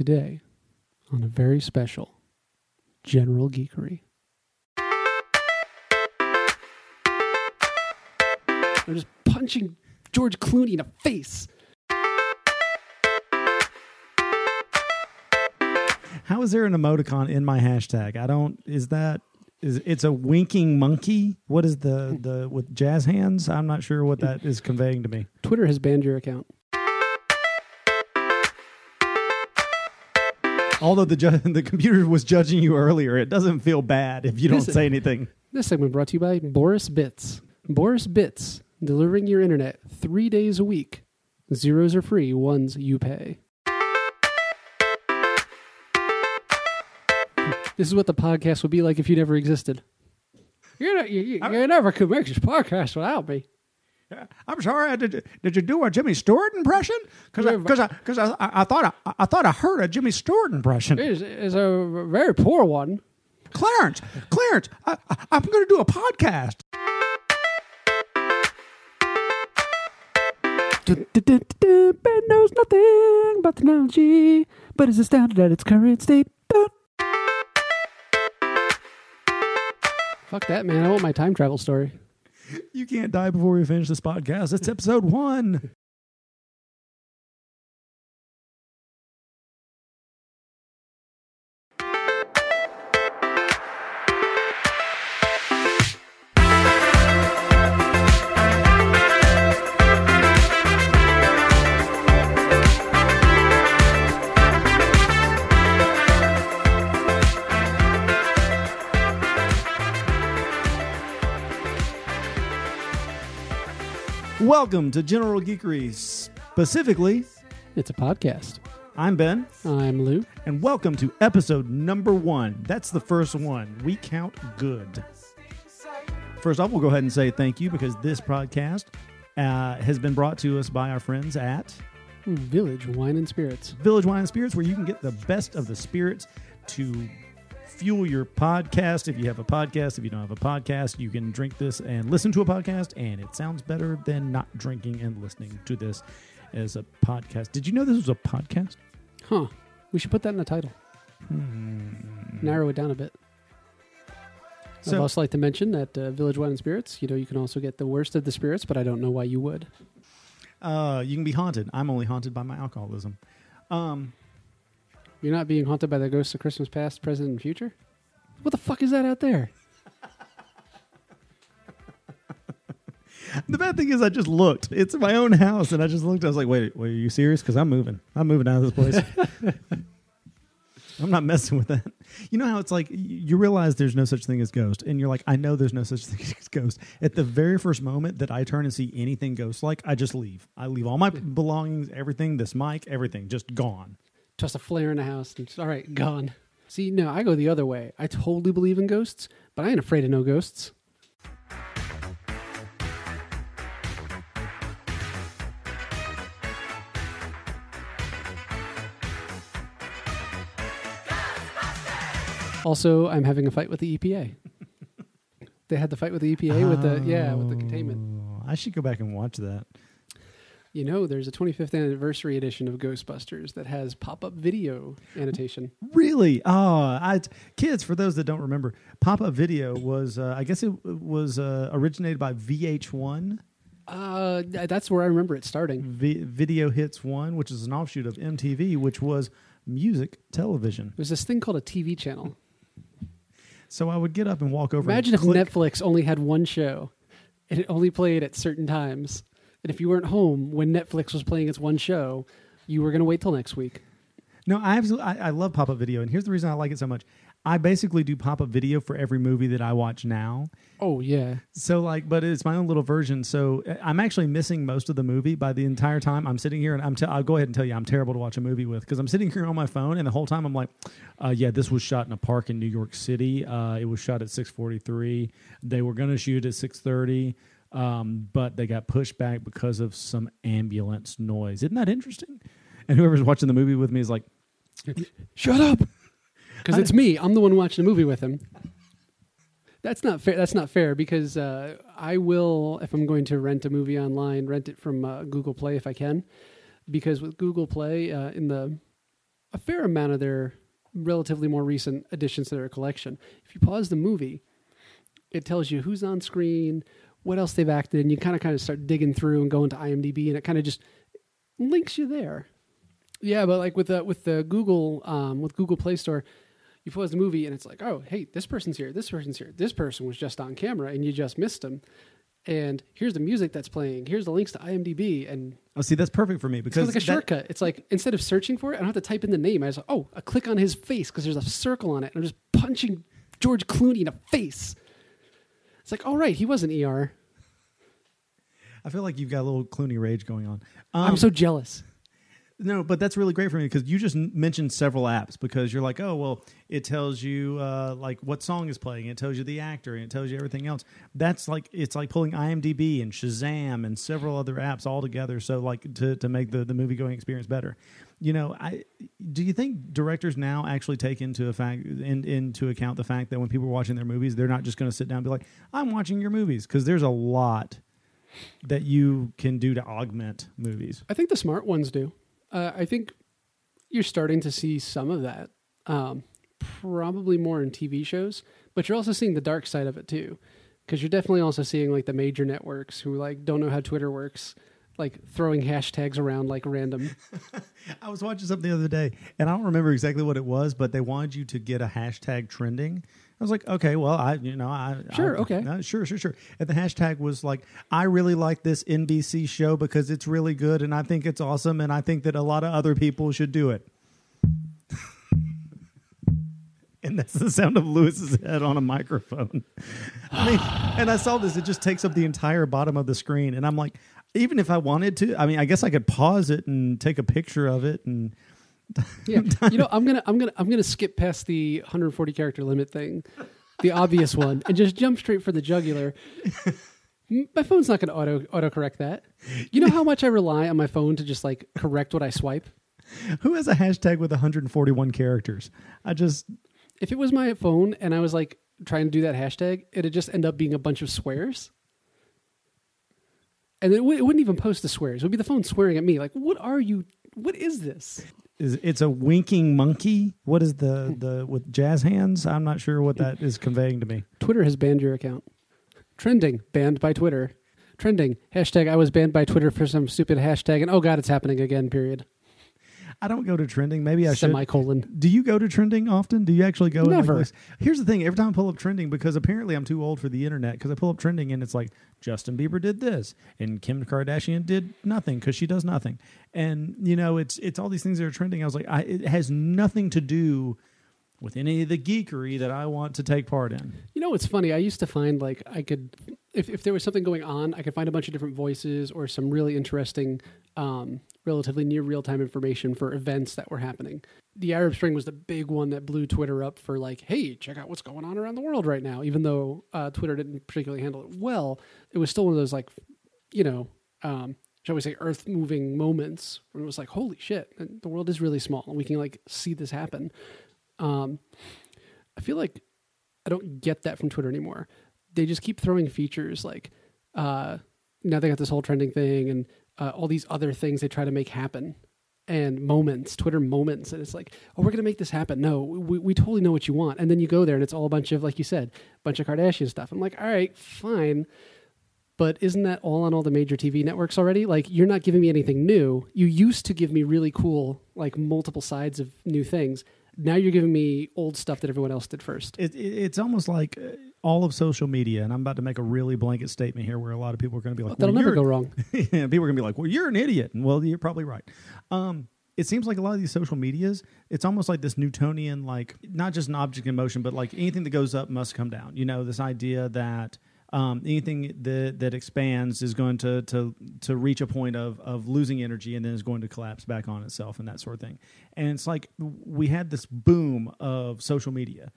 today on a very special General Geekery. I'm just punching George Clooney in the face. How is there an emoticon in my hashtag? I don't. Is that is it's a winking monkey? What is the the with jazz hands? I'm not sure what that is conveying to me. Twitter has banned your account. Although the ju- the computer was judging you earlier, it doesn't feel bad if you don't Listen. say anything. This segment brought to you by Boris Bits. Boris Bits, delivering your internet three days a week. Zeros are free, ones you pay. This is what the podcast would be like if you never existed. You, know, you, you, you never could make this podcast without me. I'm sorry. Did did you do a Jimmy Stewart impression? Because because I because I, I, I thought I, I thought I heard a Jimmy Stewart impression. It's, it's a very poor one. Clarence, Clarence, I, I, I'm going to do a podcast. Ben knows nothing about technology, but is astounded at its current state. Fuck that, man. I want my time travel story. You can't die before we finish this podcast. It's episode one. Welcome to General Geekery. Specifically, It's a podcast. I'm Ben, I'm Lou. and welcome to episode number one. That's the first one. We count good. First off, we'll go ahead and say thank you because this podcast uh, has been brought to us by our friends at Village Wine and Spirits. Village Wine and Spirits, where you can get the best of the spirits to fuel your podcast. If you have a podcast, if you don't have a podcast, you can drink this and listen to a podcast, and it sounds better than not drinking and listening to this as a podcast. Did you know this was a podcast? Huh. We should put that in the title. Narrow it down a bit. I'd also like to mention that uh, Village Wine and Spirits, you know, you can also get the worst of the spirits, but I don't know why you would. Uh, you can be haunted. I'm only haunted by my alcoholism. Um, You're not being haunted by the ghosts of Christmas past, present, and future? What the fuck is that out there? the bad thing is, I just looked. It's my own house, and I just looked. I was like, "Wait, wait, are you serious? Because I'm moving. I'm moving out of this place. I'm not messing with that." You know how it's like you realize there's no such thing as ghost, and you're like, "I know there's no such thing as ghost." At the very first moment that I turn and see anything ghost-like, I just leave. I leave all my belongings, everything, this mic, everything, just gone. Just a flare in the house. And it's, all right, gone. See, no, I go the other way. I totally believe in ghosts, but I ain't afraid of no ghosts. Also, I'm having a fight with the EPA. they had the fight with the EPA with the yeah with the containment. Oh, I should go back and watch that. You know, there's a 25th anniversary edition of Ghostbusters that has pop-up video annotation. Really? Oh, I, kids, for those that don't remember, Pop Up Video was, uh, I guess it was uh, originated by VH1, Uh, that's where I remember it starting. v- Video Hits 1, which is an offshoot of MTV, which was music television. There's this thing called a TV channel. So I would get up and walk over. Imagine if click. Netflix only had one show and it only played at certain times. And if you weren't home when Netflix was playing its one show, you were going to wait till next week. No, I absolutely, I, I love Pop Up Video, and here's the reason I like it so much. I basically do pop up video for every movie that I watch now. Oh, yeah. So like, but it's my own little version. So uh, I'm actually missing most of the movie by the entire time I'm sitting here, and I'm. T- I'll go ahead and tell you, I'm terrible to watch a movie with because I'm sitting here on my phone, and the whole time I'm like, uh, yeah, this was shot in a park in New York City. Uh, it was shot at 6:43. They were going to shoot at 6:30, um, but they got pushed back because of some ambulance noise. Isn't that interesting? And whoever's watching the movie with me is like, Shut up. Because it's me. I'm the one watching the movie with him. That's not fair. That's not fair because uh, I will, if I'm going to rent a movie online, rent it from uh, Google Play if I can. Because with Google Play, uh, in the a fair amount of their relatively more recent additions to their collection. If you pause the movie, it tells you who's on screen, what else they've acted, and you kind of kind of start digging through and going to IMDb, and it kind of just links you there. Yeah, but like with the with the Google um, with Google Play Store, you pause the movie and it's like, oh, hey, this person's here, this person's here, this person was just on camera, and you just missed them. And here's the music that's playing. Here's the links to IMDb, and Oh, see, that's perfect for me because it's because like a that- shortcut. It's like instead of searching for it, I don't have to type in the name. I just oh, I click on his face because there's a circle on it, and I'm just punching George Clooney in the face. It's like, all right, he was an ER. I feel like you've got a little Clooney rage going on. I'm Um, so jealous. No, but that's really great for me because you just mentioned several apps because you're like, oh well, it tells you uh, like what song is playing, it tells you the actor, and it tells you everything else. That's like it's like pulling IMDb and Shazam and several other apps all together. So like to to make the the movie going experience better. You know, I do you think directors now actually take into a fact in, into account the fact that when people are watching their movies, they're not just going to sit down and be like, I'm watching your movies because there's a lot that you can do to augment movies. I think the smart ones do. Uh, I think you're starting to see some of that. Um, probably more in TV shows, but you're also seeing the dark side of it too, because you're definitely also seeing like the major networks who like don't know how Twitter works, like throwing hashtags around like random. I was watching something the other day, and I don't remember exactly what it was, but they wanted you to get a hashtag trending. I was like, okay, well, I, you know, I Sure, I- okay. sure, sure, sure. And the hashtag was like, I really like this NBC show because it's really good, and I think it's awesome, and I think that a lot of other people should do it. and that's the sound of Lewis's head on a microphone. I mean, and I saw this; it just takes up the entire bottom of the screen, and I'm like, even if I wanted to, I mean, I guess I could pause it and take a picture of it and. Yeah, you know, I'm gonna I'm gonna I'm gonna skip past the 140 character limit thing, the obvious one, and just jump straight for the jugular. My phone's not gonna auto autocorrect that. You know how much I rely on my phone to just like correct what I swipe. Who has a hashtag with 141 characters? I just If it was my phone and I was like trying to do that hashtag, it'd just end up being a bunch of swears. And it, w- it wouldn't even post the swears. It would be the phone swearing at me. Like, what are you? What is this? is it's a winking monkey. What is the the with jazz hands? I'm not sure what that is conveying to me. Twitter has banned your account. Trending, banned by Twitter. Trending, hashtag I was banned by Twitter for some stupid hashtag, and oh god, it's happening again, period. I don't go to trending. Maybe I should. Semicolon. Do you go to trending often? Do you actually go? and, like, Never. Here's the thing: every time I pull up trending, because apparently I'm too old for the internet, because I pull up trending and it's like Justin Bieber did this and Kim Kardashian did nothing because she does nothing, and you know it's it's all these things that are trending. I was like, I, it has nothing to do with any of the geekery that I want to take part in. You know what's funny? I used to find like I could, if, if there was something going on, I could find a bunch of different voices or some really interesting, um, relatively near real time information for events that were happening. The Arab Spring was the big one that blew Twitter up for like, hey, check out what's going on around the world right now. Even though uh, Twitter didn't particularly handle it well, it was still one of those like, you know, um, shall we say, earth moving moments where it was like, holy shit, the world is really small and we can like see this happen. Um, I feel like I don't get that from Twitter anymore. They just keep throwing features like uh, now they got this whole trending thing and uh, all these other things they try to make happen and moments, Twitter moments, and it's like, oh, we're gonna make this happen. No, we we totally know what you want, and then you go there and it's all a bunch of like you said, bunch of Kardashian stuff. I'm like, all right, fine. But isn't that all on all the major TV networks already? Like, you're not giving me anything new. You used to give me really cool, like, multiple sides of new things. Now you're giving me old stuff that everyone else did first. It, it, it's almost like uh, all of social media, and I'm about to make a really blanket statement here, where a lot of people are going to be like, That'll well, never go wrong. yeah, people are gonna be like, "Well, you're an idiot," and well, you're probably right. Um, it seems like a lot of these social medias, it's almost like this Newtonian, like not just an object in motion, but like anything that goes up must come down. You know, this idea that um, anything that that expands is going to to to reach a point of of losing energy and then is going to collapse back on itself and that sort of thing. And it's like we had this boom of social media,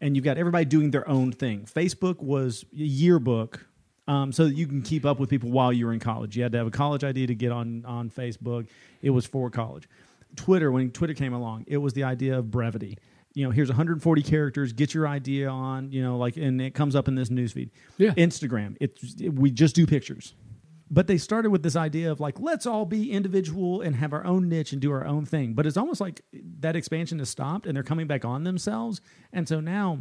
and you've got everybody doing their own thing. Facebook was a yearbook um, so that you can keep up with people while you're in college. You had to have a college ID to get on on Facebook. It was for college. Twitter, when Twitter came along, it was the idea of brevity. You know, here's 140 characters. Get your idea on. You know, like, and it comes up in this newsfeed. Yeah. Instagram, it's it, we just do pictures. but they started with this idea of like let's all be individual and have our own niche and do our own thing but it's almost like that expansion has stopped and they're coming back on themselves and so now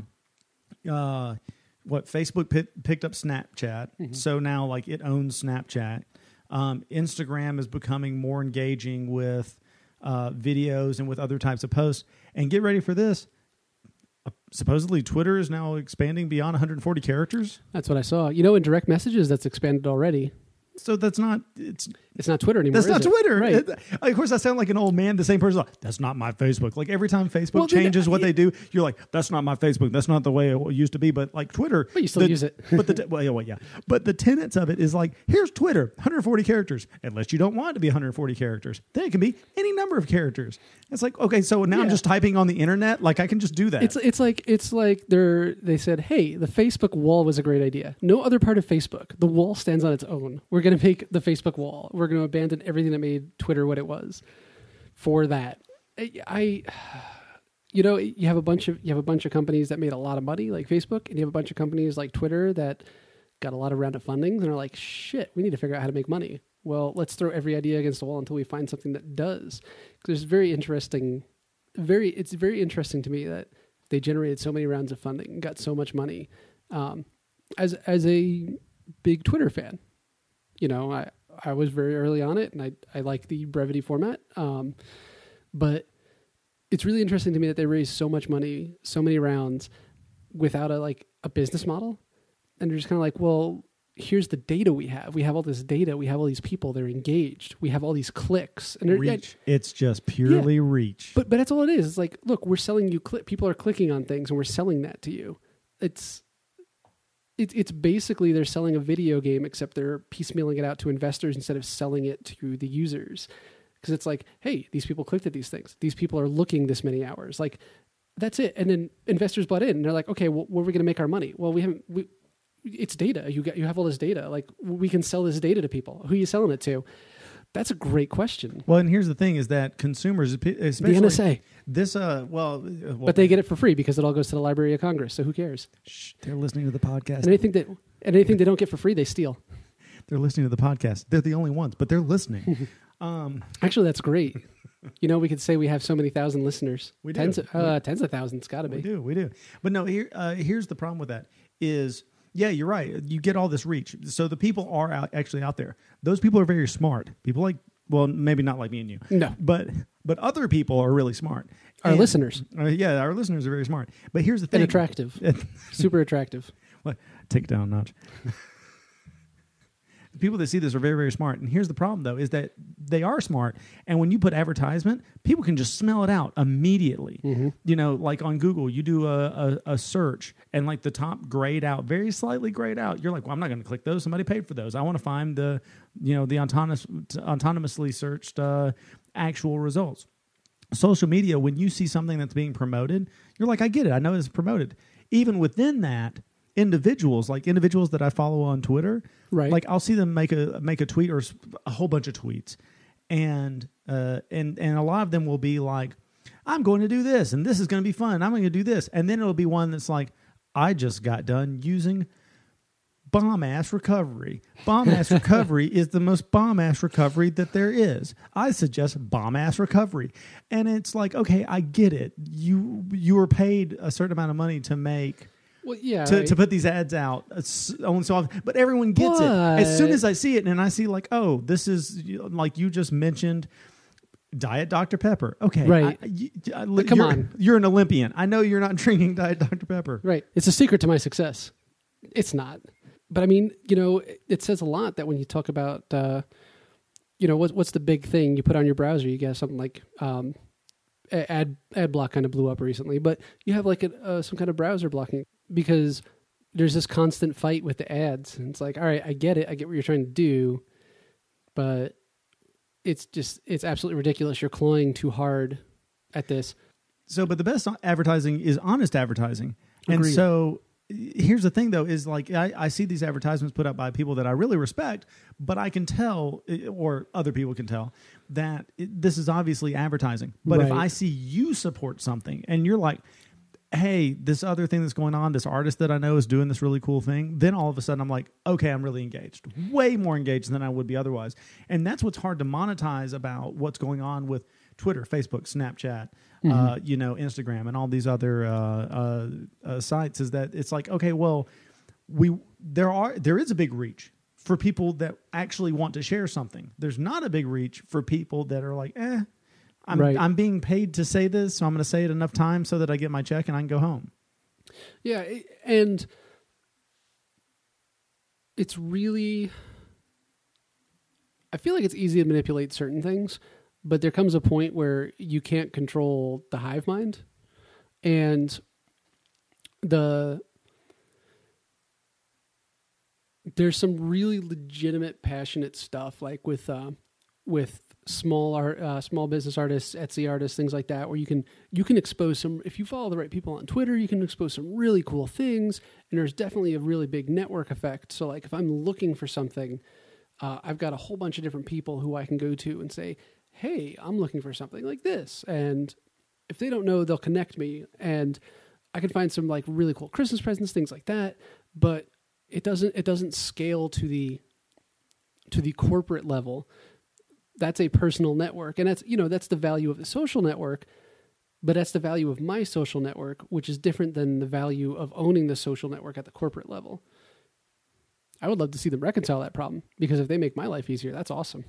uh what facebook pi- picked up snapchat so now like it owns snapchat um, instagram is becoming more engaging with uh, videos and with other types of posts and get ready for this Uh, supposedly twitter is now expanding beyond 140 characters That's what I saw. You know, in direct messages, that's expanded already. So that's not it's It's not Twitter anymore. That's not it? Twitter. Right. It- of course, I sound like an old man. The same person. Like, that's not my Facebook. Like every time Facebook Well, changes what uh, they do, you're like, that's not my Facebook. That's not the way it used to be. But like Twitter, But you still the- use it. but the well, yeah, well, yeah. But the tenets of it is like, here's Twitter, 140 characters. Unless you don't want it to be 140 characters, then it can be any number of characters. It's like, okay, so now I'm just typing on the internet. Like I can just do that. It's it's like it's like they're they said, hey, the Facebook wall was a great idea. No other part of Facebook. The wall stands on its own. We're going to make the Facebook wall. We're going to abandon everything that made Twitter what it was. For that, I, you know, you have a bunch of you have a bunch of companies that made a lot of money, like Facebook, and you have a bunch of companies like Twitter that got a lot of round of funding and are like, shit, we need to figure out how to make money. Well, let's throw every idea against the wall until we find something that does. Because it's very interesting, very it's very interesting to me that they generated so many rounds of funding got so much money. Um, as as a big Twitter fan, you know, I I was very early on it, and I I like the brevity format. Um, but it's really interesting to me that they raised so much money, so many rounds, without a like a business model, and they're just kind of like, well, here's the data we have. We have all this data. We have all these people. They're engaged. We have all these clicks, and reach. It's just purely reach. but but that's all it is. It's like, look, we're selling you. Cli- people are clicking on things, and we're selling that to you. It's it's it's basically they're selling a video game, except they're piecemealing it out to investors instead of selling it to the users. Because it's like, hey, these people clicked at these things. These people are looking this many hours. Like that's it. And then investors bought in, and they're like, okay, well, where are we going to make our money? Well, we haven't. We, it's data. You got you have all this data. Like we can sell this data to people. Who are you selling it to? That's a great question. well, and here's the thing: is that consumers, especially The NSA. This, uh, well, uh, well But they get it for free because it all goes to the Library of Congress. So who cares? Shh, they're listening to the podcast. And anything that and anything they don't get for free, they steal. They're listening to the podcast. They're the only ones, but they're listening. um, Actually, that's great. You know, we could say we have so many thousand listeners. We do. Tens, of, uh, tens of thousands. Got to be. we do, we do. But no, here, uh, here's the problem with that: is yeah, you're right. You get all this reach, so the people are out, actually out there. Those people are very smart. People like, well, maybe not like me and you, No, but but other people are really smart. our And- listeners Uh, yeah, our listeners are very smart. But here's the thing: and attractive, super attractive. What? Take down notch. The people that see this are very, very smart. And here's the problem, though, is that they are smart. And when you put advertisement, people can just smell it out immediately. You know, like on Google, you do a, a, a search and like the top grayed out, very slightly grayed out. You're like, well, I'm not going to click those. Somebody paid for those. I want to find the, you know, the autonomous, autonomously searched uh, actual results social media, when you see something that's being promoted, you're like, I get it. I know it's promoted. Even within that, individuals, like individuals that I follow on Twitter, Right. like I'll see them make a make a tweet or a whole bunch of tweets, and uh, and and a lot of them will be like, I'm going to do this, and this is going to be fun. I'm going to do this, and then it'll be one that's like, I just got done using bomb ass recovery. Bomb ass recovery is the most bomb ass recovery that there is. I suggest bomb ass recovery. And it's like, okay, I get it. You you were paid a certain amount of money to make Well, yeah. to, right. to put these ads out uh, on so often, but everyone gets it as soon as I see it, and I see like, oh, this is like you just mentioned. Diet Dr Pepper. Okay, Right. I- you- I- come you're- on. You're an Olympian. I know you're not drinking Diet Dr Pepper. Right. It's a secret to my success. It's not. But I mean, you know, it- says a lot that when you talk about, uh, you know, what's what's the big thing you put on your browser? You get something like um, ad ad block kind of blew up recently, but you have like a, uh, some kind of browser blocking because there's this constant fight with the ads, and it's like, all right, I get it, I get what you're trying to do, but it's just it's absolutely ridiculous. You're clawing too hard at this. So, but the best advertising is honest advertising. And so, here's the thing, though, is like I, I see these advertisements put up by people that I really respect, but I can tell, eh, or other people can tell, that it, this is obviously advertising. But if I see you support something and you're like, hey, this other thing that's going on, this artist that I know is doing this really cool thing, then all of a sudden I'm like, okay, I'm really engaged, way more engaged than I would be otherwise. And that's what's hard to monetize about what's going on with Twitter, Facebook, Snapchat, Mm-hmm. uh, you know, Instagram, and all these other uh, uh, uh, sites. Is that it's like, okay, well, we there are there is a big reach for people that actually want to share something. There's not a big reach for people that are like, eh, I'm Right. I'm being paid to say this, so I'm going to say it enough times so that I get my check and I can go home. Yeah, and it's really I feel like it's easy to manipulate certain things, but there comes a point where you can't control the hive mind and the there's some really legitimate passionate stuff like with uh, with small art uh, small business artists etsy artists things like that where you can you can expose some if you follow the right people on twitter you can expose some really cool things and there's definitely a really big network effect. So like if i'm looking for something uh, i've got a whole bunch of different people who i can go to and say hey i'm looking for something like this. And if they don't know they'll connect me and i can find some like really cool christmas presents things like that but it doesn't it doesn't scale to the to the corporate level that's a personal network and that's you know that's the value of the social network but that's the value of my social network which is different than the value of owning the social network at the corporate level i would love to see them reconcile that problem because if they make my life easier that's awesome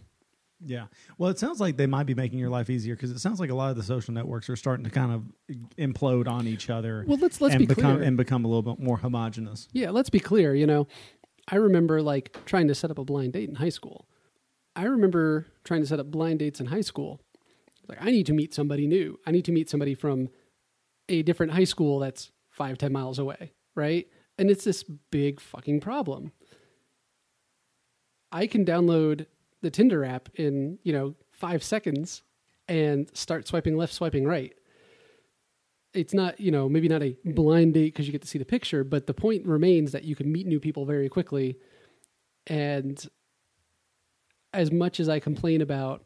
Yeah. Well, it sounds like they might be making your life easier because it sounds like a lot of the social networks are starting to kind of implode on each other. well let's let's and be become clear and become a little bit more homogenous. Yeah, let's be clear. You know, I remember like trying to set up a blind date in high school. I remember trying to set up blind dates in high school. Like, I need to meet somebody new. I need to meet somebody from a different high school that's five, ten miles away, right? And it's this big fucking problem. I can download the Tinder app in, you know, five seconds and start swiping left, swiping right it's not you know maybe not a blind date because you get to see the picture but the point remains that you can meet new people very quickly and as much as i complain about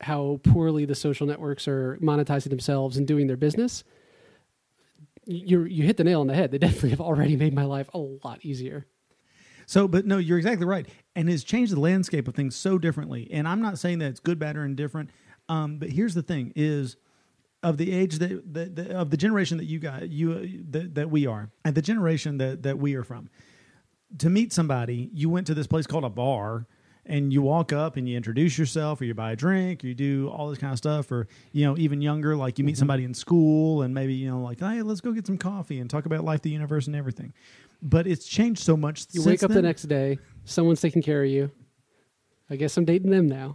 how poorly the social networks are monetizing themselves and doing their business you you hit the nail on the head they definitely have already made my life a lot easier So, but no, you're exactly right, and has changed the landscape of things so differently. And I'm not saying that it's good, bad, or indifferent. Um, but here's the thing: is of the age that, that, that of the generation that you got you that, that we are, and the generation that that we are from. To meet somebody, you went to this place called a bar, and you walk up and you introduce yourself, or you buy a drink, or you do all this kind of stuff, or you know, even younger, like you meet somebody in school, and maybe you know, like, hey, let's go get some coffee and talk about life, the universe, and everything. But it's changed so much. you wake up the next day someone's taking care of you i guess i'm dating them now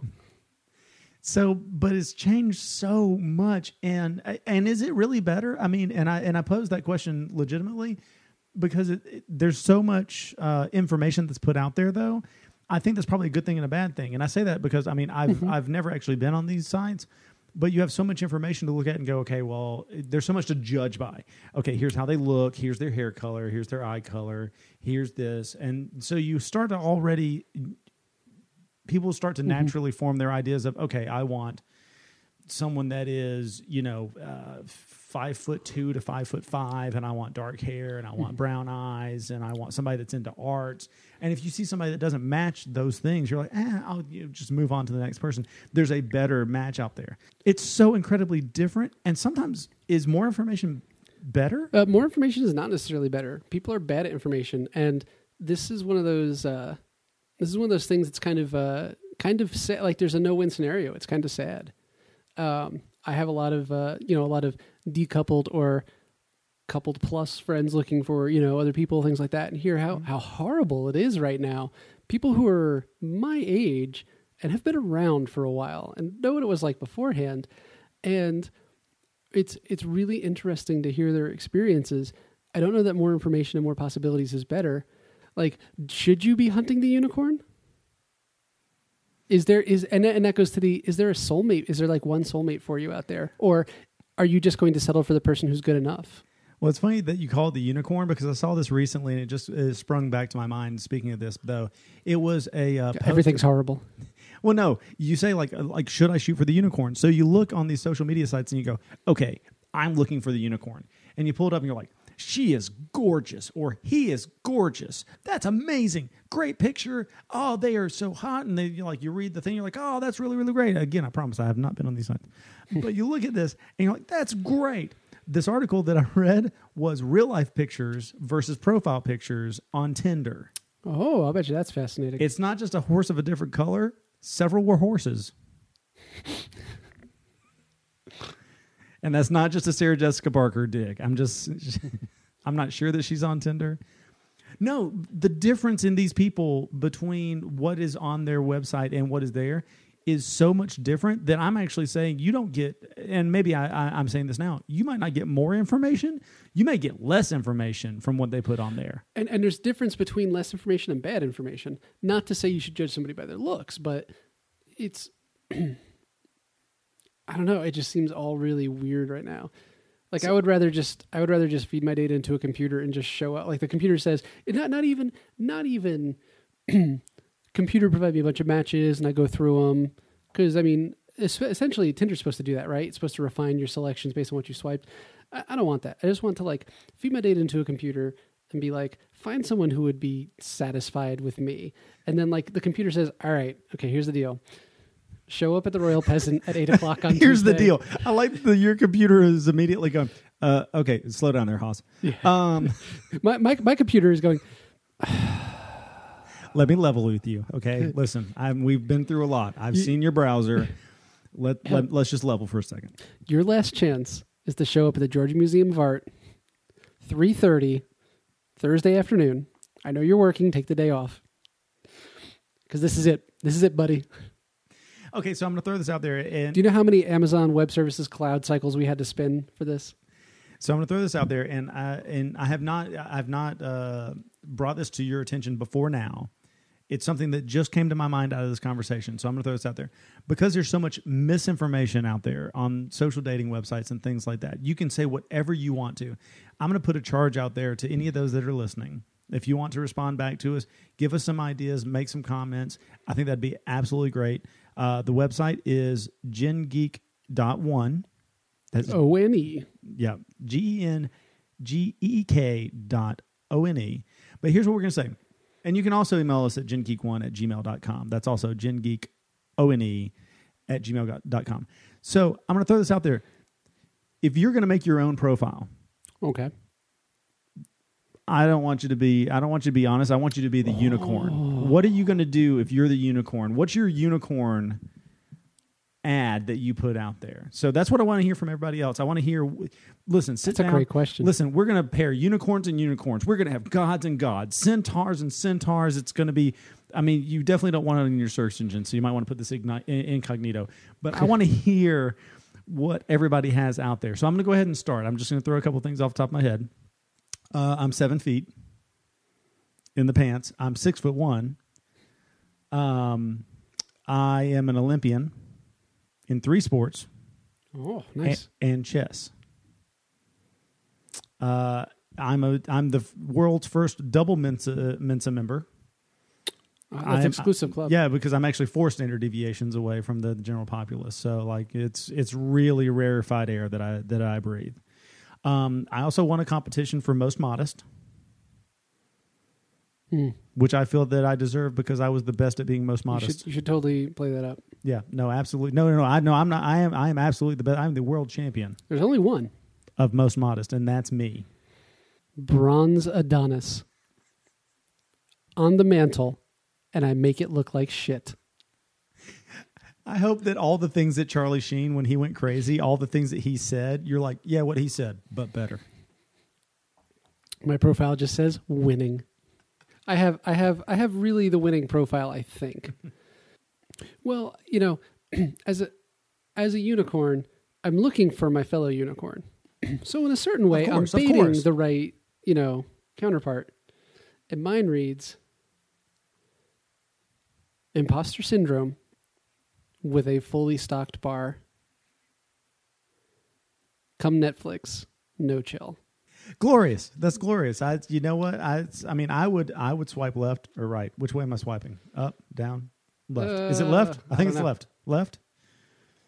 So, but it's changed so much, and and is it really better? I mean, and I and I pose that question legitimately because it, it- there's so much uh, information that's put out there. Though, I think that's probably a good thing and a bad thing. And I say that because I mean I've mm-hmm. I've never actually been on these sites, but you have so much information to look at and go, okay, well, there's so much to judge by. Okay, here's how they look. Here's their hair color. Here's their eye color. Here's this, and so you start to already people start to mm-hmm. naturally form their ideas of okay i want someone that is you know uh, five foot two to five foot five and i want dark hair and i want brown eyes and i want somebody that's into arts and if you see somebody that doesn't match those things you're like eh, i'll you know, just move on to the next person there's a better match out there it's so incredibly different and sometimes is more information better Uh, more information is not necessarily better. People are bad at information, and this is one of those. Uh, this is one of those things that's kind of uh, kind of sad. Like there's a no-win scenario. It's kind of sad. Um, I have a lot of uh, you know a lot of decoupled or coupled plus friends looking for you know other people things like that, and hear how how horrible it is right now. People who are my age and have been around for a while and know what it was like beforehand, and it's it's really interesting to hear their experiences. I don't know that more information and more possibilities is better. Like, should you be hunting the unicorn? Is there is and and that goes to the is there a soulmate? Is there like one soulmate for you out there, or are you just going to settle for the person who's good enough? Well, it's funny that you call it the unicorn because I saw this recently and it just it sprung back to my mind. Speaking of this, though, it was a uh, Everything's horrible. Well, no, you say like uh, like should I shoot for the unicorn? So you look on these social media sites and you go, okay, I'm looking for the unicorn. And you pull it up and you're like, she is gorgeous or he is gorgeous. That's amazing. Great picture. Oh, they are so hot. And they you like you read the thing, you're like, oh, that's really, really great. Again, I promise I have not been on these sites. but you look at this and you're like, that's great. This article that I read was real life pictures versus profile pictures on Tinder. Oh, I bet you that's fascinating. It's not just a horse of a different color. Several were horses. And that's not just a Sarah Jessica Parker dig. I'm just, I'm not sure that she's on Tinder. No, the difference in these people between what is on their website and what is there is so much different that I'm actually saying you don't get, and maybe I, I'm saying this now, you might not get more information. You may get less information from what they put on there. and and there's difference between less information and bad information. Not to say you should judge somebody by their looks, but it's I don't know. It just seems all really weird right now. Like I would rather just I would rather just feed my data into a computer and just show up. Like the computer says, not not even not even computer provide me a bunch of matches and I go through them because I mean es- essentially Tinder's supposed to do that, right? It's supposed to refine your selections based on what you swiped. I, I don't want that. I just want to like feed my data into a computer and be like, find someone who would be satisfied with me. And then like the computer says, all right, okay, here's the deal. Show up at the Royal Peasant at eight o'clock on Here's the deal. I like that your computer is immediately going, uh, okay, slow down there, Haas. Um, My, my my computer is going. let me level with you, okay? Listen, I'm, we've been through a lot. I've seen your browser. Let, let, let's just level for a second. Your last chance is to show up at the Georgia Museum of Art, three thirty, Thursday afternoon. I know you're working. Take the day off because this is it. This is it, buddy. Okay, so I'm going to throw this out there. And Do you know how many Amazon Web Services cloud cycles we had to spin for this? So I'm going to throw this out there, and I and I have not I've not uh, brought this to your attention before now. It's something that just came to my mind out of this conversation. So I'm going to throw this out there because there's so much misinformation out there on social dating websites and things like that. You can say whatever you want to. I'm going to put a charge out there to any of those that are listening. If you want to respond back to us, give us some ideas, make some comments. I think that'd be absolutely great. Uh, the website is gengeek.one. That's O N E. yeah, G E N G E E K dot O N E. But here's what we're going to say. And you can also email us at gengeek1 at gmail.com. That's also gengeek, O N E, at gmail.com. So I'm going to throw this out there. If you're going to make your own profile, Okay. I don't want you to be I don't want you to be honest. I want you to be the unicorn. Oh. What are you going to do if you're the unicorn? What's your unicorn ad that you put out there? So that's what I want to hear from everybody else. I want to hear listen, sit That's a great question. Listen, we're going to pair unicorns and unicorns. We're going to have gods and gods, centaurs and centaurs. It's going to be I mean, you definitely don't want it in your search engine, so you might want to put this igni- incognito. But I want to hear what everybody has out there. So I'm going to go ahead and start. I'm just going to throw a couple things off the top of my head. Uh, I'm seven feet in the pants. I'm six foot one. Um, I am an Olympian in three sports Oh, nice. and, chess. Uh, I'm a I'm the world's first double Mensa Mensa member. Uh, that's I'm- an exclusive club. Yeah, because I'm actually four standard deviations away from the general populace. So like it's it's really rarefied air that I that I breathe. Um, I also won a competition for most modest, Hmm. which I feel that I deserve because I was the best at being most You modest. should, you should totally play that up. Yeah, no, absolutely, no, no, no. I no, I'm not. I am. I am absolutely the best. I'm the world champion There's only one of most modest, and that's me. bronze Adonis on the mantle, and I make it look like shit. I hope that all the things that Charlie Sheen, when he went crazy, all the things that he said, you're like, yeah, what he said, but better. My profile just says winning. I have I have I have really the winning profile, I think. well, you know, as a as a unicorn, I'm looking for my fellow unicorn. so in a certain way, course, I'm baiting the right, you know, counterpart. And mine reads Imposter syndrome with a fully stocked bar. Come Netflix, no chill. Glorious. That's glorious. I, you know what? I, I mean, I would, I would swipe left or right. Which way am I swiping? Up, down, left. Is it Uh, left? I I think don't it's know. left. Left.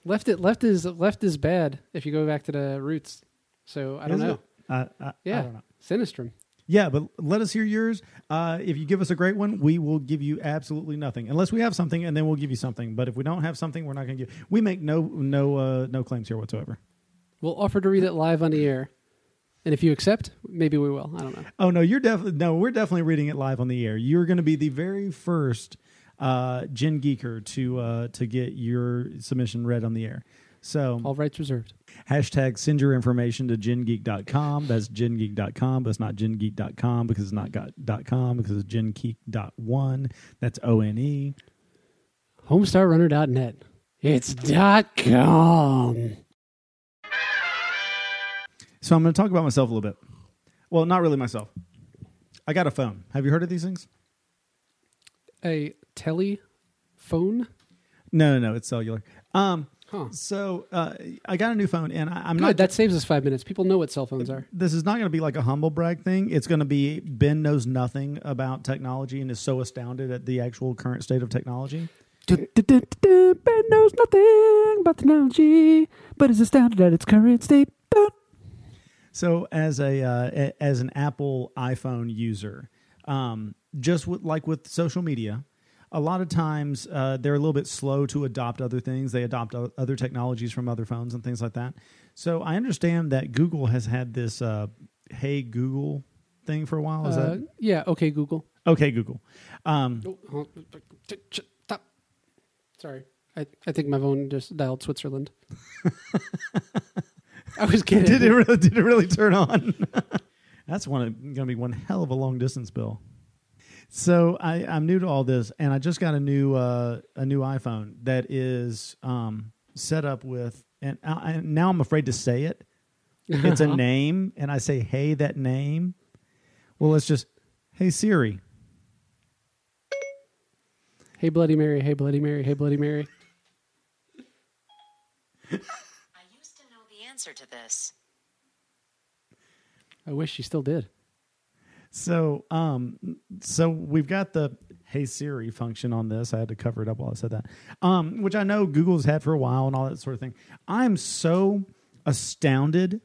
Left it left is left is bad if you go back to the roots. So I don't Is know. Uh, I, Yeah, I don't know. Sinistrom. Yeah, but let us hear yours. Uh, if you give us a great one, we will give you absolutely nothing, unless we have something, and then we'll give you something. But if we don't have something, we're not going to give. We make no no uh, no claims here whatsoever. We'll offer to read it live on the air, and if you accept, maybe we will. I don't know. Oh no, you're definitely no. We're definitely reading it live on the air. You're going to be the very first uh, Gen Geeker to uh, to get your submission read on the air. So All rights reserved. hashtag send your information to gengeek.com. That's gengeek.com, but it's not gengeek.com because it's not got dot .com because it's gengeek.one. That's O N E. Homestarrunner.net. It's dot com. So I'm going to talk about myself a little bit. Well, not really myself. I got a phone. Have you heard of these things? A telephone. No, no, no. It's cellular. Um, Huh. so uh, I got a new phone, and I, I'm Good. not. that saves us five minutes. People know what cell phones are. this is not going to be like a humble brag thing. It's going to be Ben knows nothing about technology and is so astounded at the actual current state of technology. Ben knows nothing about technology, but is astounded at its current state. So, as a, uh, as an Apple iPhone user, um, just with, like with social media, a lot of times uh, they're a little bit slow to adopt other things. They adopt o- other technologies from other phones and things like that. So, I understand that Google has had this uh, "Hey Google" thing for a while. Is Uh, yeah. Okay, Google. okay? Google. Um, oh, Stop. Sorry. I, I think my phone just dialed Switzerland. I was kidding. did it really? Did it really turn on? That's one going to be one hell of a long distance bill. So I, I'm new to all this, and I just got a new uh, a new iPhone that is um, set up with, and, I, and now I'm afraid to say it. It's a name, and I say, "Hey, that name." Well, it's just, "Hey Siri." Hey, Bloody Mary. Hey, Bloody Mary. Hey, Bloody Mary. I used to know the answer to this. I wish she still did. So, um, so we've got the Hey Siri function on this. I had to cover it up while I said that, um, which I know Google's had for a while and all that sort of thing. I'm so astounded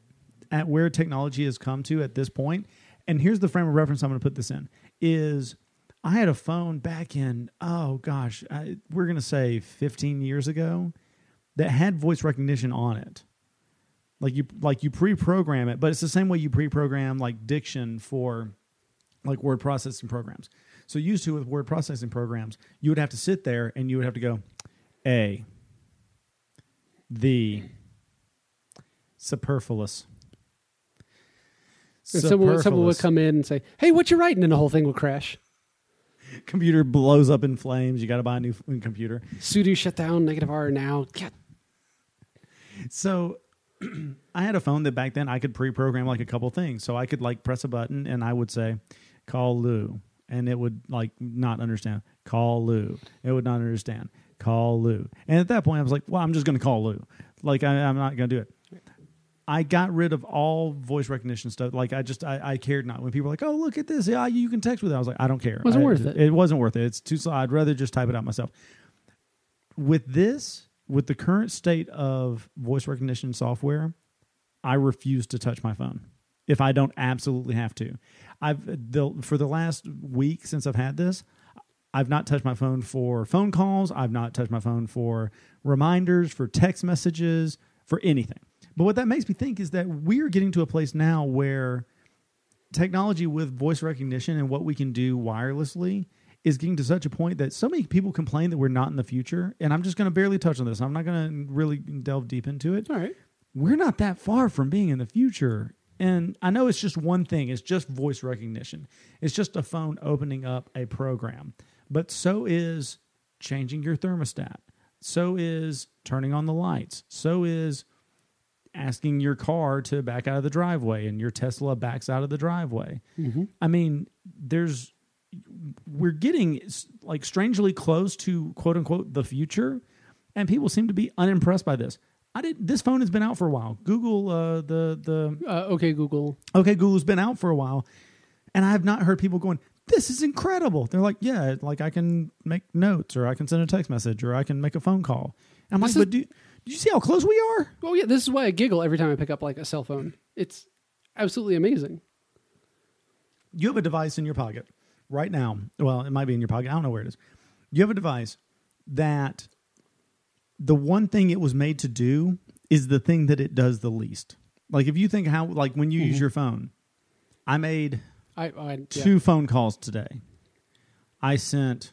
at where technology has come to at this point. And here's the frame of reference I'm going to put this in: is I had a phone back in oh gosh, I, we're going to say 15 years ago that had voice recognition on it like you like you pre-program it but it's the same way you pre-program like diction for like word processing programs so used to with word processing programs you would have to sit there and you would have to go a the superfluous And someone, someone would come in and say, "Hey, what you writing?" And the whole thing would crash. computer blows up in flames you got to buy a new computer Sudo shut down. Negative R now. God. So I had a phone that back then I could pre-program like a couple things. So I could like press a button and I would say, "Call Lou," and it would like not understand. Call Lou. It would not understand. Call Lou. And at that point, I was like, "Well, I'm just going to call Lou. Like I, I'm not going to do it." I got rid of all voice recognition stuff. Like I just I, I cared not when people were like, "Oh, look at this! Yeah, you can text with it." I was like, "I don't care. It Wasn't I- worth it. It wasn't worth it. It's too slow. I'd rather just type it out myself." With this, with the current state of voice recognition software, I refuse to touch my phone if I don't absolutely have to. I've the, for the last week since I've had this, I've not touched my phone for phone calls. I've not touched my phone for reminders, for text messages, for anything. But what that makes me think is that we're getting to a place now where technology with voice recognition and what we can do wirelessly is getting to such a point that so many people complain that we're not in the future. And I'm just going to barely touch on this. I'm not going to really delve deep into it All right. we're not that far from being in the future. And I know it's just one thing, it's just voice recognition. It's just a phone opening up a program. But so is changing your thermostat. So is turning on the lights. So is asking your car to back out of the driveway and your Tesla backs out of the driveway. Mm-hmm. I mean, there's we're getting like strangely close to quote unquote the future, and people seem to be unimpressed by this. I did. This phone has been out for a while. Google, uh, the the Uh, okay, Google. okay, Google's been out for a while, and I have not heard people going, "This is incredible." They're like, "Yeah, like I can make notes, or I can send a text message, or I can make a phone call." And I'm This like, is- "But do you see how close we are? Oh yeah, this is why I giggle every time I pick up like a cell phone. It's absolutely amazing. You have a device in your pocket right now. Well, it might be in your pocket. I don't know where it is. You have a device that the one thing it was made to do is the thing that it does the least. Like if you think how like when you use mm-hmm. your phone, I made I, I yeah. two phone calls today. I sent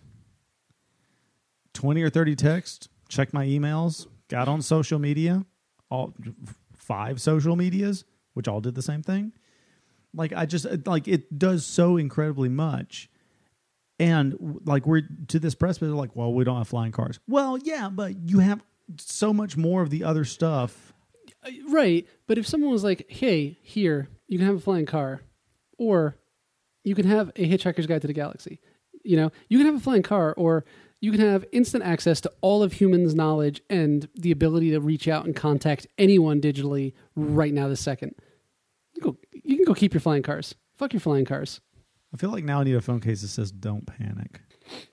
20 or 30 texts, checked my emails, got on social media, all five social medias, which all did the same thing. Like I just like it does so incredibly much. And like we're to this precipice, they're like, well, we don't have flying cars. Well, yeah, but you have so much more of the other stuff. Uh, right, but if someone was like, "Hey, here, you can have a flying car," or you can have a Hitchhiker's Guide to the Galaxy, you know, you can have a flying car, or you can have instant access to all of humans' knowledge and the ability to reach out and contact anyone digitally right now, this second. You, go, you can go keep your flying cars. Fuck your flying cars. I feel like now I need a phone case that says "Don't panic."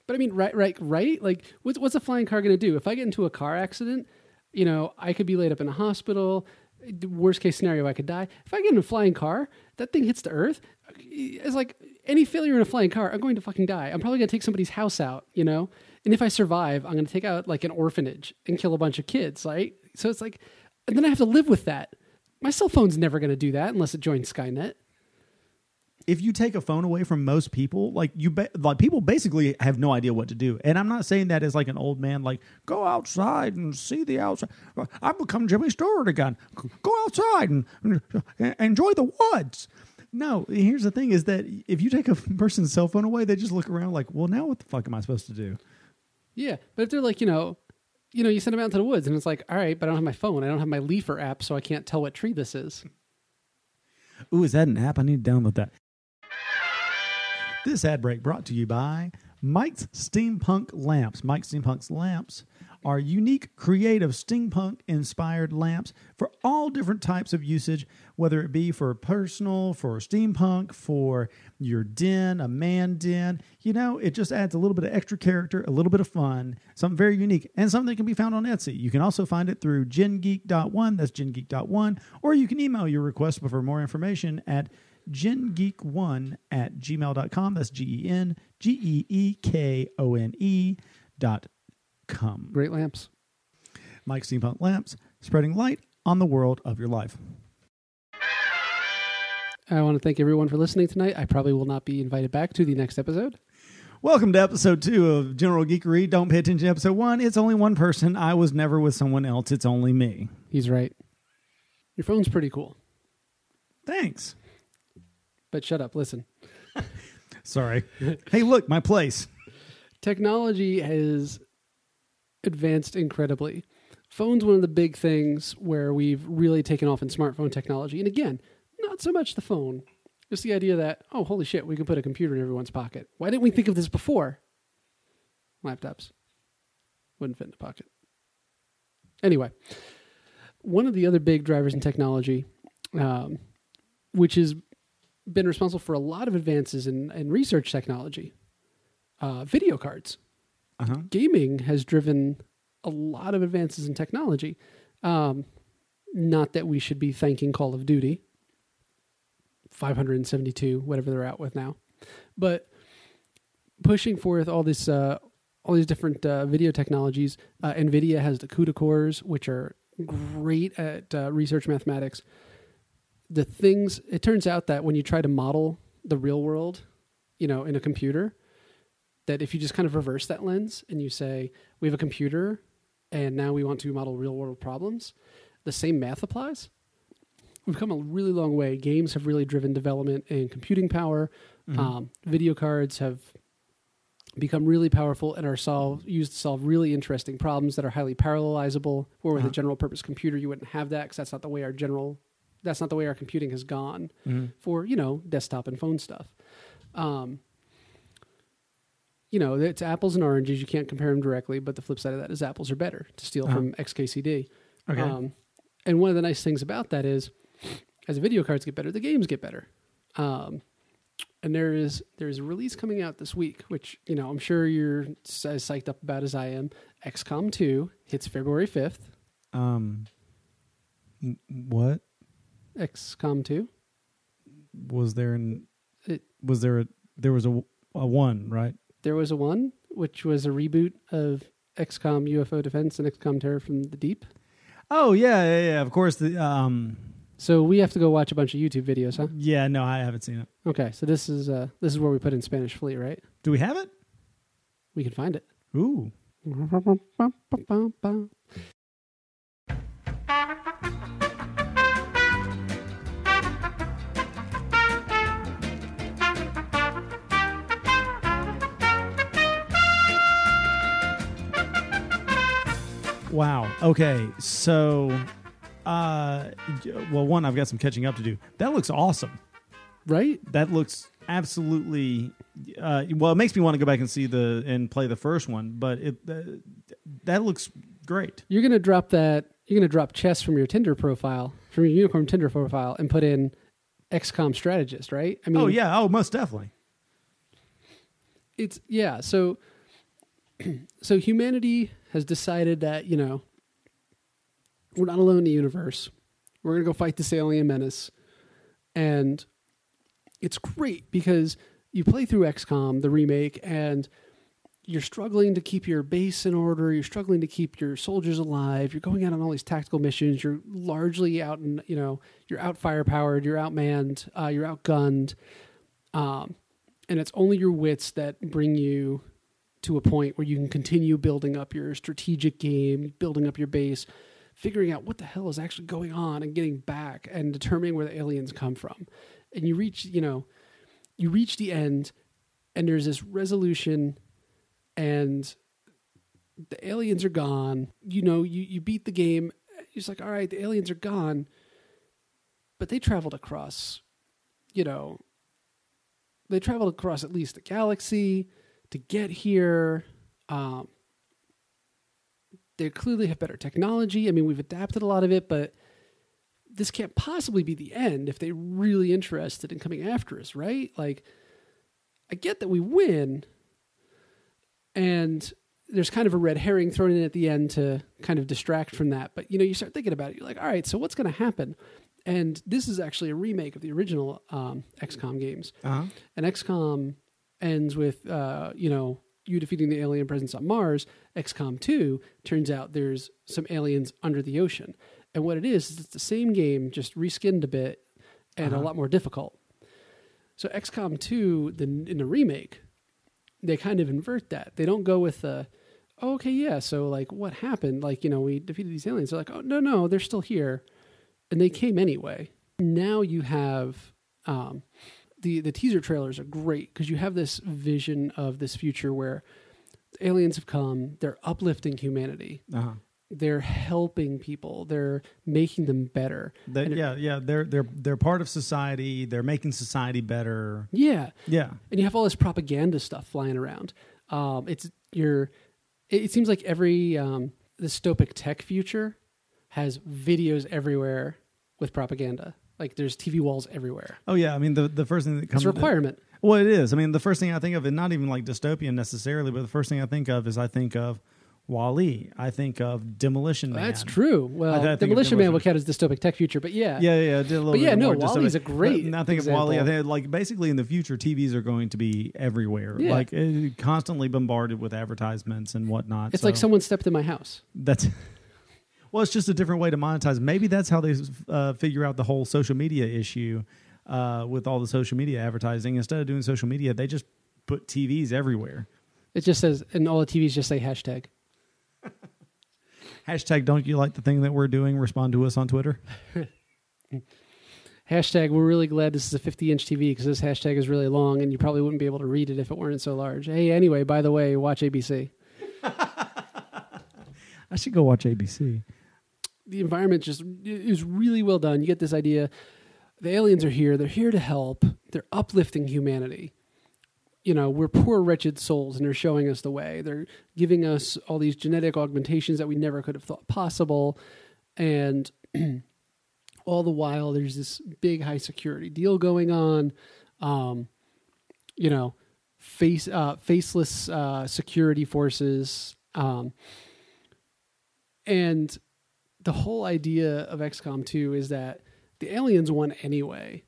But I mean, right, right, right. Like, what's what's a flying car going to do? If I get into a car accident, you know, I could be laid up in a hospital. Worst case scenario, I could die. If I get in a flying car, that thing hits the earth. Uh, it's like any failure in a flying car. I'm going to fucking die. I'm probably going to take somebody's house out. You know, and if I survive, I'm going to take out like an orphanage and kill a bunch of kids. Right. So it's like, and then I have to live with that. My cell phone's never going to do that unless it joins Skynet. If you take a phone away from most people, like you, ba- like people basically have no idea what to do. And I'm not saying that as like an old man, like go outside and see the outside. I've become Jimmy Stewart again. Go outside and, and enjoy the woods. No, here's the thing: is that if you take a person's cell phone away, they just look around like, well, now what the fuck am I supposed to do? Yeah, but if they're like, you know, you know, you send them out into the woods, and it's like, all right, but I don't have my phone. I don't have my Leafer app, so I can't tell what tree this is. Ooh, is that an app? I need to download that. This ad break brought to you by Mike's Steampunk Lamps. Mike's Steampunk's lamps are unique, creative, steampunk inspired lamps for all different types of usage, whether it be for personal, for steampunk, for your den, a man den. You know, it just adds a little bit of extra character, a little bit of fun, something very unique, and something that can be found on Etsy. You can also find it through gengeek.one, that's gengeek.one, or you can email your request for more information at gengeek1 at gmail.com. That's G E N G E E K O N E dot com. Great lamps. Mike Steampunk Lamps, spreading light on the world of your life. I want to thank everyone for listening tonight. I probably will not be invited back to the next episode. Welcome to episode two of General Geekery. Don't pay attention to episode one. It's only one person. I was never with someone else. It's only me. He's right. Your phone's pretty cool, Thanks. But shut up. Listen. Sorry. hey, look, my place. technology has advanced incredibly. Phone's one of the big things where we've really taken off in smartphone technology. And again, not so much the phone, just the idea that, oh, holy shit, we can put a computer in everyone's pocket. Why didn't we think of this before? Laptops wouldn't fit in the pocket. Anyway, one of the other big drivers in technology, um, which has been responsible for a lot of advances in, in research technology, uh, video cards Uh huh. gaming has driven a lot of advances in technology. Um, not that we should be thanking Call of Duty, 572, whatever they're out with now, but pushing forth all this, uh, all these different uh, video technologies. Uh, NVIDIA has the CUDA cores, which are great at uh, research mathematics. The things, it turns out that when you try to model the real world, you know, in a computer, that if you just kind of reverse that lens and you say we have a computer and now we want to model real world problems the same math applies. We've come a really long way. Games have really driven development and computing power. Um, video cards have become really powerful and are solve, used to solve really interesting problems that are highly parallelizable where with Uh-huh. a general purpose computer you wouldn't have that because that's not the way our general that's not the way our computing has gone for you know desktop and phone stuff um, you know, it's apples and oranges. You can't compare them directly, but the flip side of that is apples are better to steal Uh-huh. from XKCD. Okay. Um, and one of the nice things about that is, as the video cards get better, the games get better. Um, and there is there is a release coming out this week, which you know I'm sure you're as psyched up about as I am. XCOM 2 hits February 5th. Um, what XCOM 2. was there? An, It- was there a there was a a one right? There was a one, which was a reboot of XCOM UFO Defense and XCOM Terror from the Deep. Oh yeah, yeah, yeah. Of course. The um, So we have to go watch a bunch of YouTube videos, huh? yeah. No, I haven't seen it. Okay, so this is uh this is where we put in Spanish Flea, right? Do we have it? We can find it. Ooh. Wow. Okay. So, uh, well, one, I've got some catching up to do. That looks awesome. Right? That looks absolutely. Uh, well, it makes me want to go back and see the and play the first one, but it uh, that looks great. You're gonna drop that. You're gonna drop chess from your Tinder profile, from your Unicorn Tinder profile, and put in XCOM strategist, right? I mean, oh yeah. Oh, most definitely. it's yeah. So, so humanity has decided that you know we're not alone in the universe. We're gonna go fight this alien menace, and it's great because you play through XCOM, the remake, and you're struggling to keep your base in order. You're struggling to keep your soldiers alive. You're going out on all these tactical missions. You're largely out and you know you're out firepowered. You're outmanned. Uh, you're outgunned. Um, and it's only your wits that bring you to a point where you can continue building up your strategic game, building up your base, figuring out what the hell is actually going on, and getting back and determining where the aliens come from. And you reach, you know, you reach the end, and there's this resolution, and the aliens are gone. You know, you you beat the game. It's like, all right, the aliens are gone, but they traveled across, you know, they traveled across at least the galaxy to get here. Um, they clearly have better technology. I mean, we've adapted a lot of it, but this can't possibly be the end if they're really interested in coming after us, right? Like, I get that we win, and there's kind of a red herring thrown in at the end to kind of distract from that. But you know, you start thinking about it. You're like, all right, so what's going to happen? And this is actually a remake of the original um, XCOM games. Uh-huh. And XCOM ends with, uh, you know, you defeating the alien presence on Mars. XCOM 2 turns out there's some aliens under the ocean. And what it is, is it's the same game, just reskinned a bit and a Uh-huh. lot more difficult. So XCOM 2, the, in the remake, they kind of invert that. They don't go with the, oh, okay, yeah, so like what happened? Like, you know, we defeated these aliens. They're like, oh, no, no, they're still here. And they came anyway. Now you have um, the the teaser trailers are great because you have this vision of this future where aliens have come, they're uplifting humanity, Uh-huh. they're helping people, they're making them better. They, it- yeah, yeah. They're they're they're part of society. They're making society better. Yeah, Yeah. and you have all this propaganda stuff flying around. Um, it's your. It, it seems like every um, dystopic tech future has videos everywhere with propaganda. Like there's TV walls everywhere. Oh yeah. I mean, the the first thing that comes It's a requirement. Well, it is. I mean, the first thing I think of, and not even like dystopian necessarily, but the first thing I think of is I think of WALL-E. I think of Demolition Man. That's true. Well, I think of Demolition Man Demolition- would count as dystopic tech future, but yeah, Yeah, yeah. I did a little But yeah, no, more WALL-E's dystopic. a great But I think of WALL-E. I think like basically in the future, TVs are going to be everywhere, Yeah. like eh, constantly bombarded with advertisements and whatnot. It's like someone stepped in my house. that's. Well, it's just a different way to monetize. Maybe that's how they uh, figure out the whole social media issue uh, with all the social media advertising. Instead of doing social media, they just put TVs everywhere. It just says, and all the TVs just say hashtag. Hashtag don't you like the thing that we're doing? Respond to us on Twitter. Hashtag, we're really glad this is a 50 inch TV because this hashtag is really long and you probably wouldn't be able to read it if it weren't so large. Hey, anyway, by the way, watch ABC. I should go watch ABC. The environment just is really well done. You get this idea the aliens are here, they're here to help, they're uplifting humanity. You know, we're poor, wretched souls, and they're showing us the way. They're giving us all these genetic augmentations that we never could have thought possible. And all the while, there's this big high security deal going on. Um, you know, face uh, faceless uh, security forces, um, and the whole idea of XCOM 2 is that the aliens won anyway.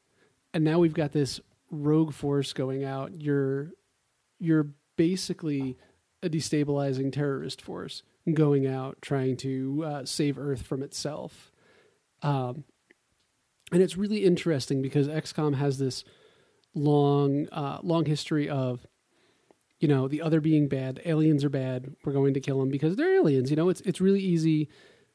And now we've got this rogue force going out. You're you're basically a destabilizing terrorist force going out trying to uh, save Earth from itself. Um, and it's really interesting because XCOM has this long uh, long history of you know the other being bad aliens are bad we're going to kill them because they're aliens you know it's it's really easy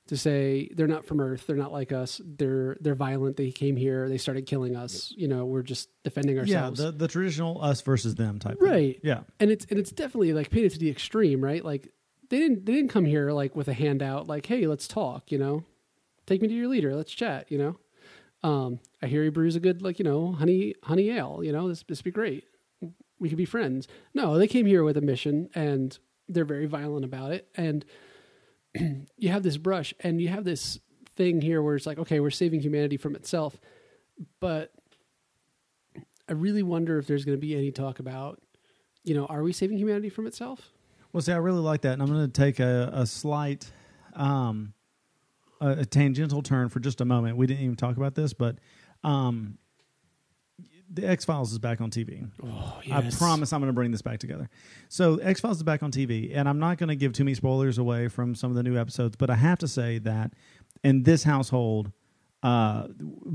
to say they're not from earth. They're not like us. They're they're violent. They came here. They started killing us. You know we're just defending ourselves. Yeah, the, the traditional us versus them type. thing. Right. Yeah. and it's and it's definitely like painted to the extreme right? Like they didn't they didn't come here like with a handout like hey let's talk you know? Take me to your leader. Let's chat you know? Um i hear he brews a good like you know honey honey ale you know? This this be great. We could be friends. No they came here with a mission and they're very violent about it. And you have this brush and you have this thing here where it's like okay we're saving humanity from itself but i really wonder if there's going to be any talk about you know are we saving humanity from itself Well, see, I really like that, and I'm going to take a, a slight, um, a, a tangential turn for just a moment. We didn't even talk about this, but um, the X Files is back on TV. oh I promise I'm going to bring this back together. So X Files is back on TV, and I'm not going to give too many spoilers away from some of the new episodes, but I have to say that in this household, uh,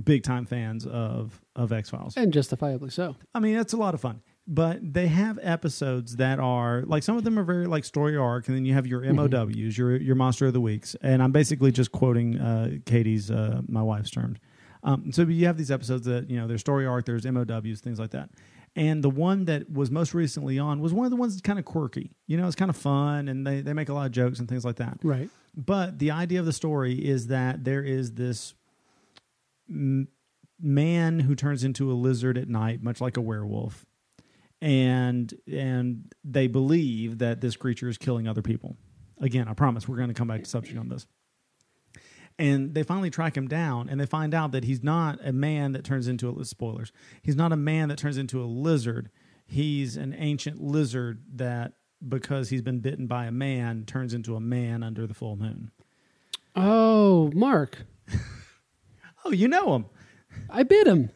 big time fans of of X Files. and justifiably so I mean, it's a lot of fun. But they have episodes that are like some of them are very like story arc, and then you have your MOWs, your your monster of the weeks, and I'm basically just quoting uh, Katie's, uh, my wife's terms. Um, so you have these episodes that you know there's story arc, there's MOWs, things like that. And the one that was most recently on was one of the ones that's kind of quirky. You know, it's kind of fun, and they they make a lot of jokes and things like that. right But the idea of the story is that there is this m- man who turns into a lizard at night, much like a werewolf, and and they believe that this creature is killing other people. Again, I promise we're going to come back to subject on this. And they finally track him down, and they find out that he's not a man that turns into a spoilers. He's not a man that turns into a lizard. He's an ancient lizard that, because he's been bitten by a man, turns into a man under the full moon. oh mark Oh, you know him. i bit him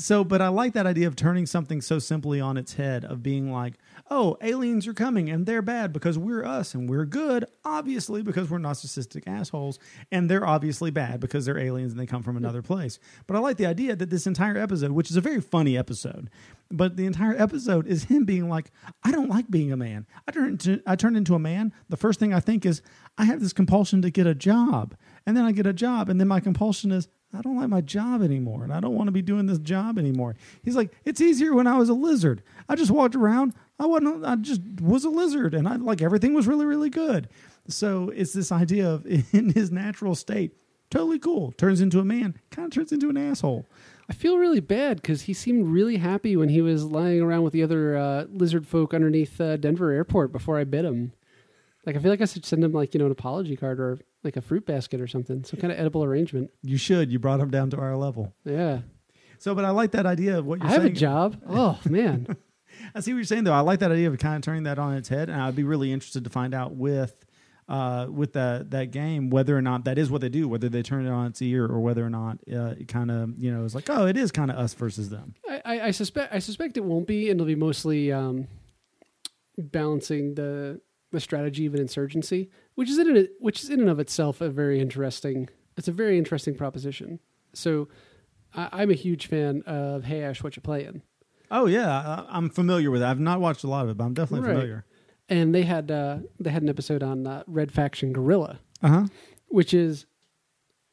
So, but I like that idea of turning something so simply on its head, of being like, oh, aliens are coming and they're bad because we're us and we're good, obviously, because we're narcissistic assholes. And they're obviously bad because they're aliens and they come from hmm. another place. But I like the idea that this entire episode, which is a very funny episode, but the entire episode is him being like, I don't like being a man. I turn into, I turn into a man. The first thing I think is, I have this compulsion to get a job. And then I get a job. And then my compulsion is, I don't like my job anymore, and I don't want to be doing this job anymore. He's like, it's easier when I was a lizard. I just walked around. I wasn't. I just was a lizard, and I like everything was really, really good. So it's this idea of in his natural state, totally cool. Turns into a man, kind of turns into an asshole. i feel really bad because he seemed really happy when he was lying around with the other uh, lizard folk underneath uh, denver airport before i bit him like i feel like i should send him like you know an apology card or like a fruit basket or something some kind of edible arrangement You should. You brought him down to our level. yeah So, but I like that idea of what you're i have saying. a job oh man I see what you're saying, though. I like that idea of kind of turning that on its head, and I'd be really interested to find out with uh, with that that game whether or not that is what they do, whether they turn it on its ear or whether or not uh, it kind of you know is like, oh, it is kind of us versus them. I, I, I suspect I suspect it won't be, and it'll be mostly um, balancing the the strategy of an insurgency, which is in which is in and of itself a very interesting. It's a very interesting proposition. So, I, I'm a huge fan of Hey Ash, what you playing? Oh yeah, I, I'm familiar with it. I've not watched a lot of it, but I'm definitely Right. familiar. And they had uh, they had an episode on uh, Red Faction Guerrilla, Uh huh. which is,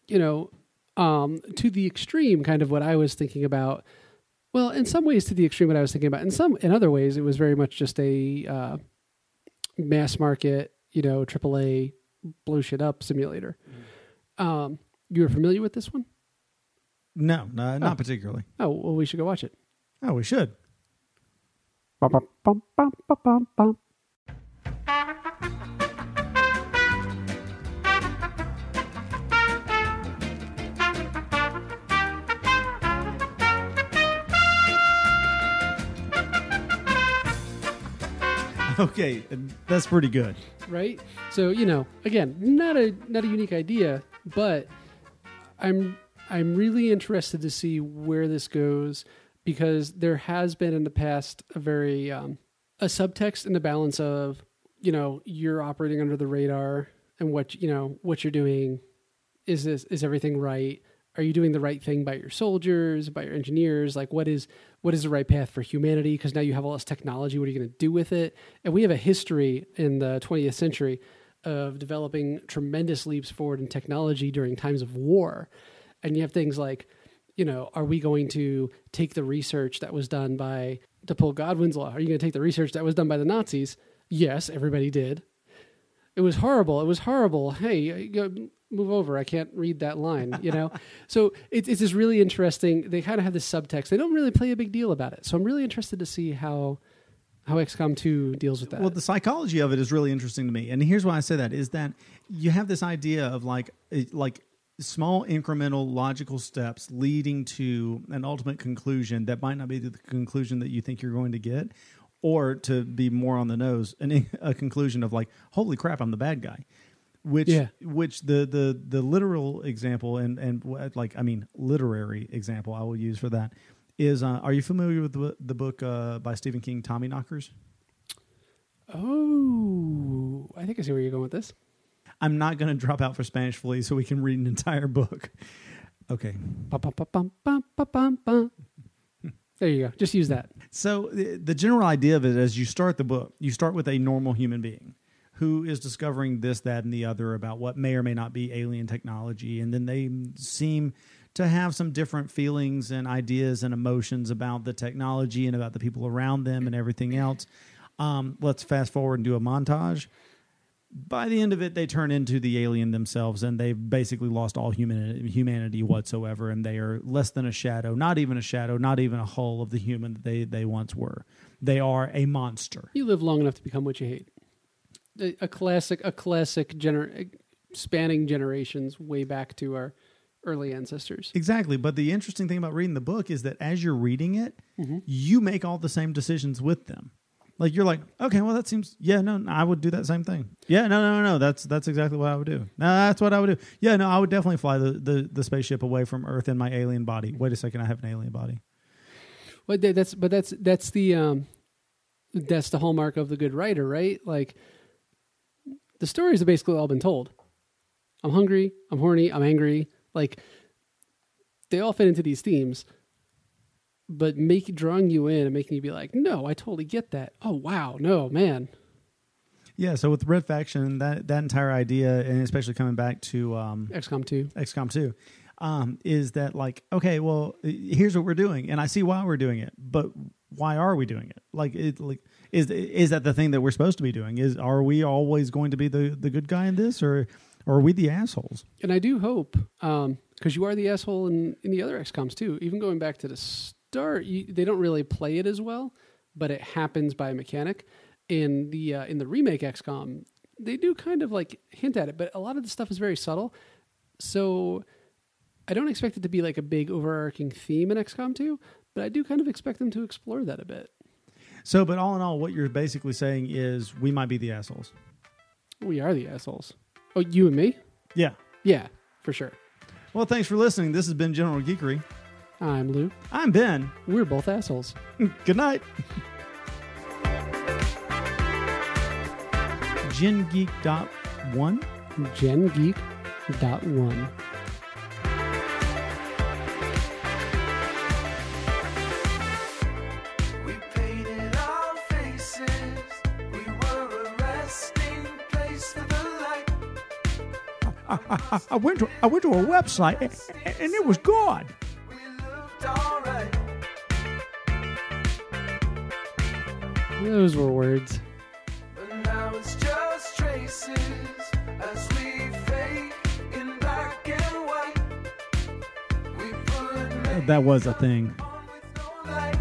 you know, um, to the extreme, kind of what I was thinking about. Well, in some ways, to the extreme, what I was thinking about. In some, in other ways, it was very much just a uh, mass market, you know, AAA blow shit up simulator. Um, you were familiar with this one? No, no, not Oh. particularly. Oh, well, we should go watch it. Oh, we should. Bum, bum, bum, Okay, that's pretty good. right? So you know, again, not a not a unique idea, but I'm I'm really interested to see where this goes because there has been in the past a very um, a subtext in the balance of you know you're operating under the radar and what you know what you're doing is this is everything right are you doing the right thing by your soldiers by your engineers? Like what is what is the right path for humanity? Because now you have all this technology. What are you going to do with it? And we have a history in the 20th century of developing tremendous leaps forward in technology during times of war. And you have things like you know are we going to take the research that was done by to pull godwin's law are you going to take the research that was done by the nazis? Yes everybody did. It was horrible. It was horrible. Hey move over. I can't read that line you know? So it, it's just really interesting. They kind of have this subtext. They don't really play a big deal about it. So i'm really interested to see how how xcom 2 deals with that. Well, the psychology of it is really interesting to me, and here's why I say that: is that you have this idea of like eh, like small incremental logical steps leading to an ultimate conclusion that might not be the conclusion that you think you're going to get, or to be more on the nose, an, a conclusion of like, "Holy crap, I'm the bad guy." Which, Yeah. which the the the literal example and and like I mean literary example I will use for that is uh, are you familiar with the, the book uh, by Stephen King Tommyknockers? oh i think i see where you're going with this I'm not going to drop out for Spanish Flea so we can read an entire book. Okay. There you go just use that So the, the general idea of it as you start the book, you start with a normal human being who is discovering this, that, and the other about what may or may not be alien technology. And then they seem to have some different feelings and ideas and emotions about the technology and about the people around them and everything else. Um, let's fast forward and do a montage. By the end of it, they turn into the alien themselves, and they've basically lost all human humanity whatsoever, and they are less than a shadow, not even a shadow, not even a hull of the human that they they once were. They are a monster. you live long enough to become what you hate a, a classic a classic gener- spanning generations way back to our early ancestors Exactly. But the interesting thing about reading the book is that as you're reading it, you make all the same decisions with them. Like you're like, okay, well that seems yeah, no, no, I would do that same thing. Yeah, no, no, no, no, that's that's exactly what I would do. No, that's what I would do. Yeah, no, I would definitely fly the, the, the spaceship away from Earth in my alien body. Wait a second, I have an alien body. That- that's but that's that's the um that's the hallmark of the good writer, right? Like the stories have basically all been told. I'm hungry, I'm horny, I'm angry. Like they all fit into these themes. But make drawing you in and making you be like, no, I totally get that. Oh wow, no, man. Yeah, so with Red Faction, that that entire idea, and especially coming back to um, XCOM two. XCOM 2 um, is that like okay well here's what we're doing and I see why we're doing it but why are we doing it like it like is is that the thing that we're supposed to be doing is are we always going to be the the good guy in this or or are we the assholes And I do hope, because you are the asshole in, in the other XComs too. Even going back to the start, you, they don't really play it as well, but it happens by mechanic. In the uh, in the remake XCOM, they do kind of like hint at it, but a lot of the stuff is very subtle. So I don't expect it to be like a big overarching theme in XCOM 2, but I do kind of expect them to explore that a bit. So but all in all what you're basically saying is we might be the assholes We are the assholes. Oh, you and me? yeah Yeah, for sure. well thanks for listening this has been General Geekery I'm Lou. I'm Ben We're both assholes. good night Gen Geek dot one GenGeek.one. We I, I went to I went to a website and, and it was gone. We. Those were words. But now it's just traces as we fade in black and white. We put That was a thing. no light.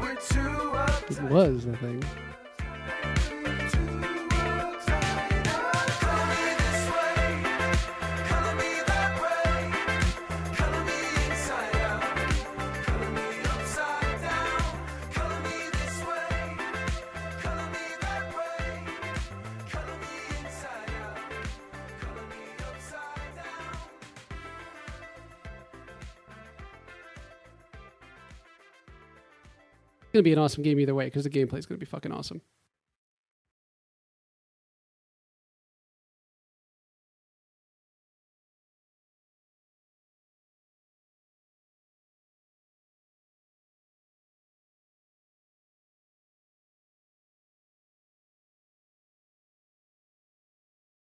We're too uptight. It was, I think. Going to be an awesome game either way because the gameplay is going to be fucking awesome.